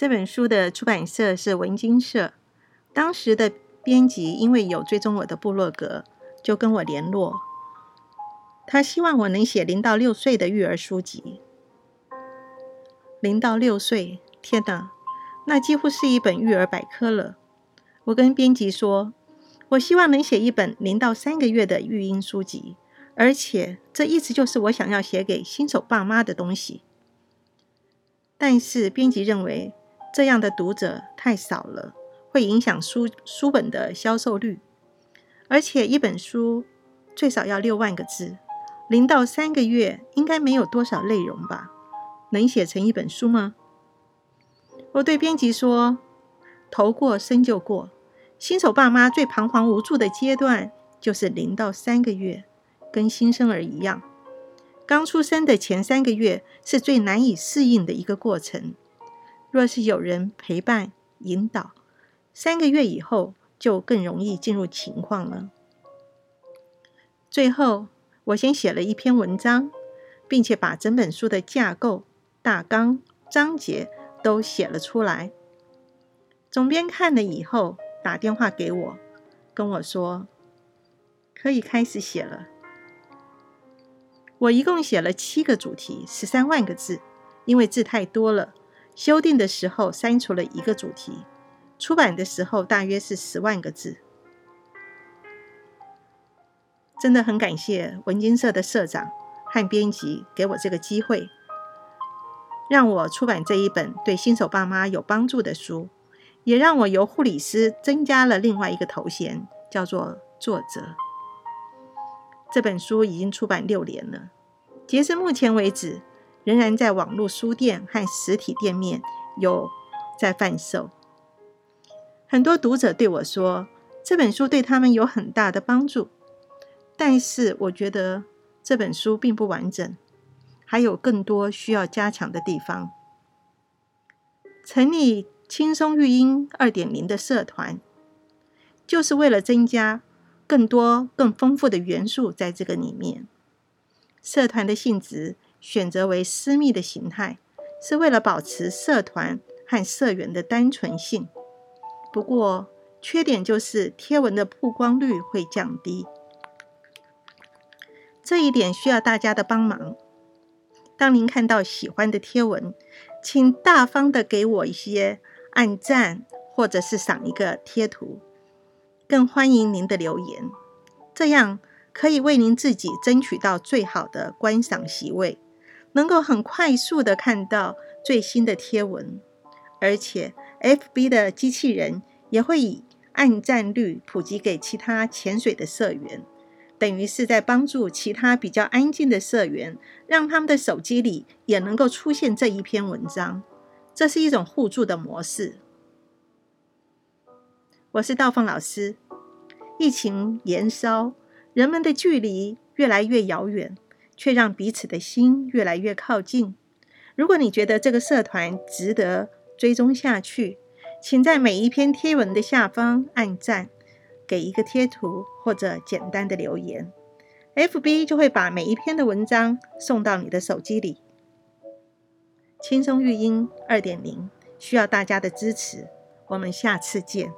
这本书的出版社是文津社，当时的编辑因为有追踪我的部落格，就跟我联络。他希望我能写零到六岁的育儿书籍。零到六岁，天哪，那几乎是一本育儿百科了。我跟编辑说，我希望能写一本零到三个月的育婴书籍，而且这一直就是我想要写给新手爸妈的东西。但是编辑认为。这样的读者太少了，会影响书书本的销售率。而且一本书最少要六万个字，零到三个月应该没有多少内容吧？能写成一本书吗？我对编辑说：“头过身就过，新手爸妈最彷徨无助的阶段就是零到三个月，跟新生儿一样，刚出生的前三个月是最难以适应的一个过程。”若是有人陪伴引导，三个月以后就更容易进入情况了。最后，我先写了一篇文章，并且把整本书的架构、大纲、章节都写了出来。总编看了以后，打电话给我，跟我说可以开始写了。我一共写了七个主题，十三万个字，因为字太多了。修订的时候删除了一个主题，出版的时候大约是十万个字。真的很感谢文津社的社长和编辑给我这个机会，让我出版这一本对新手爸妈有帮助的书，也让我由护理师增加了另外一个头衔，叫做作者。这本书已经出版六年了，截至目前为止。仍然在网络书店和实体店面有在贩售。很多读者对我说，这本书对他们有很大的帮助。但是我觉得这本书并不完整，还有更多需要加强的地方。成立轻松育婴二点零的社团，就是为了增加更多更丰富的元素在这个里面。社团的性质。选择为私密的形态，是为了保持社团和社员的单纯性。不过，缺点就是贴文的曝光率会降低，这一点需要大家的帮忙。当您看到喜欢的贴文，请大方的给我一些按赞，或者是赏一个贴图。更欢迎您的留言，这样可以为您自己争取到最好的观赏席位。能够很快速的看到最新的贴文，而且 FB 的机器人也会以按赞率普及给其他潜水的社员，等于是在帮助其他比较安静的社员，让他们的手机里也能够出现这一篇文章。这是一种互助的模式。我是道凤老师。疫情延烧，人们的距离越来越遥远。却让彼此的心越来越靠近。如果你觉得这个社团值得追踪下去，请在每一篇贴文的下方按赞，给一个贴图或者简单的留言，FB 就会把每一篇的文章送到你的手机里。轻松育婴二点零需要大家的支持，我们下次见。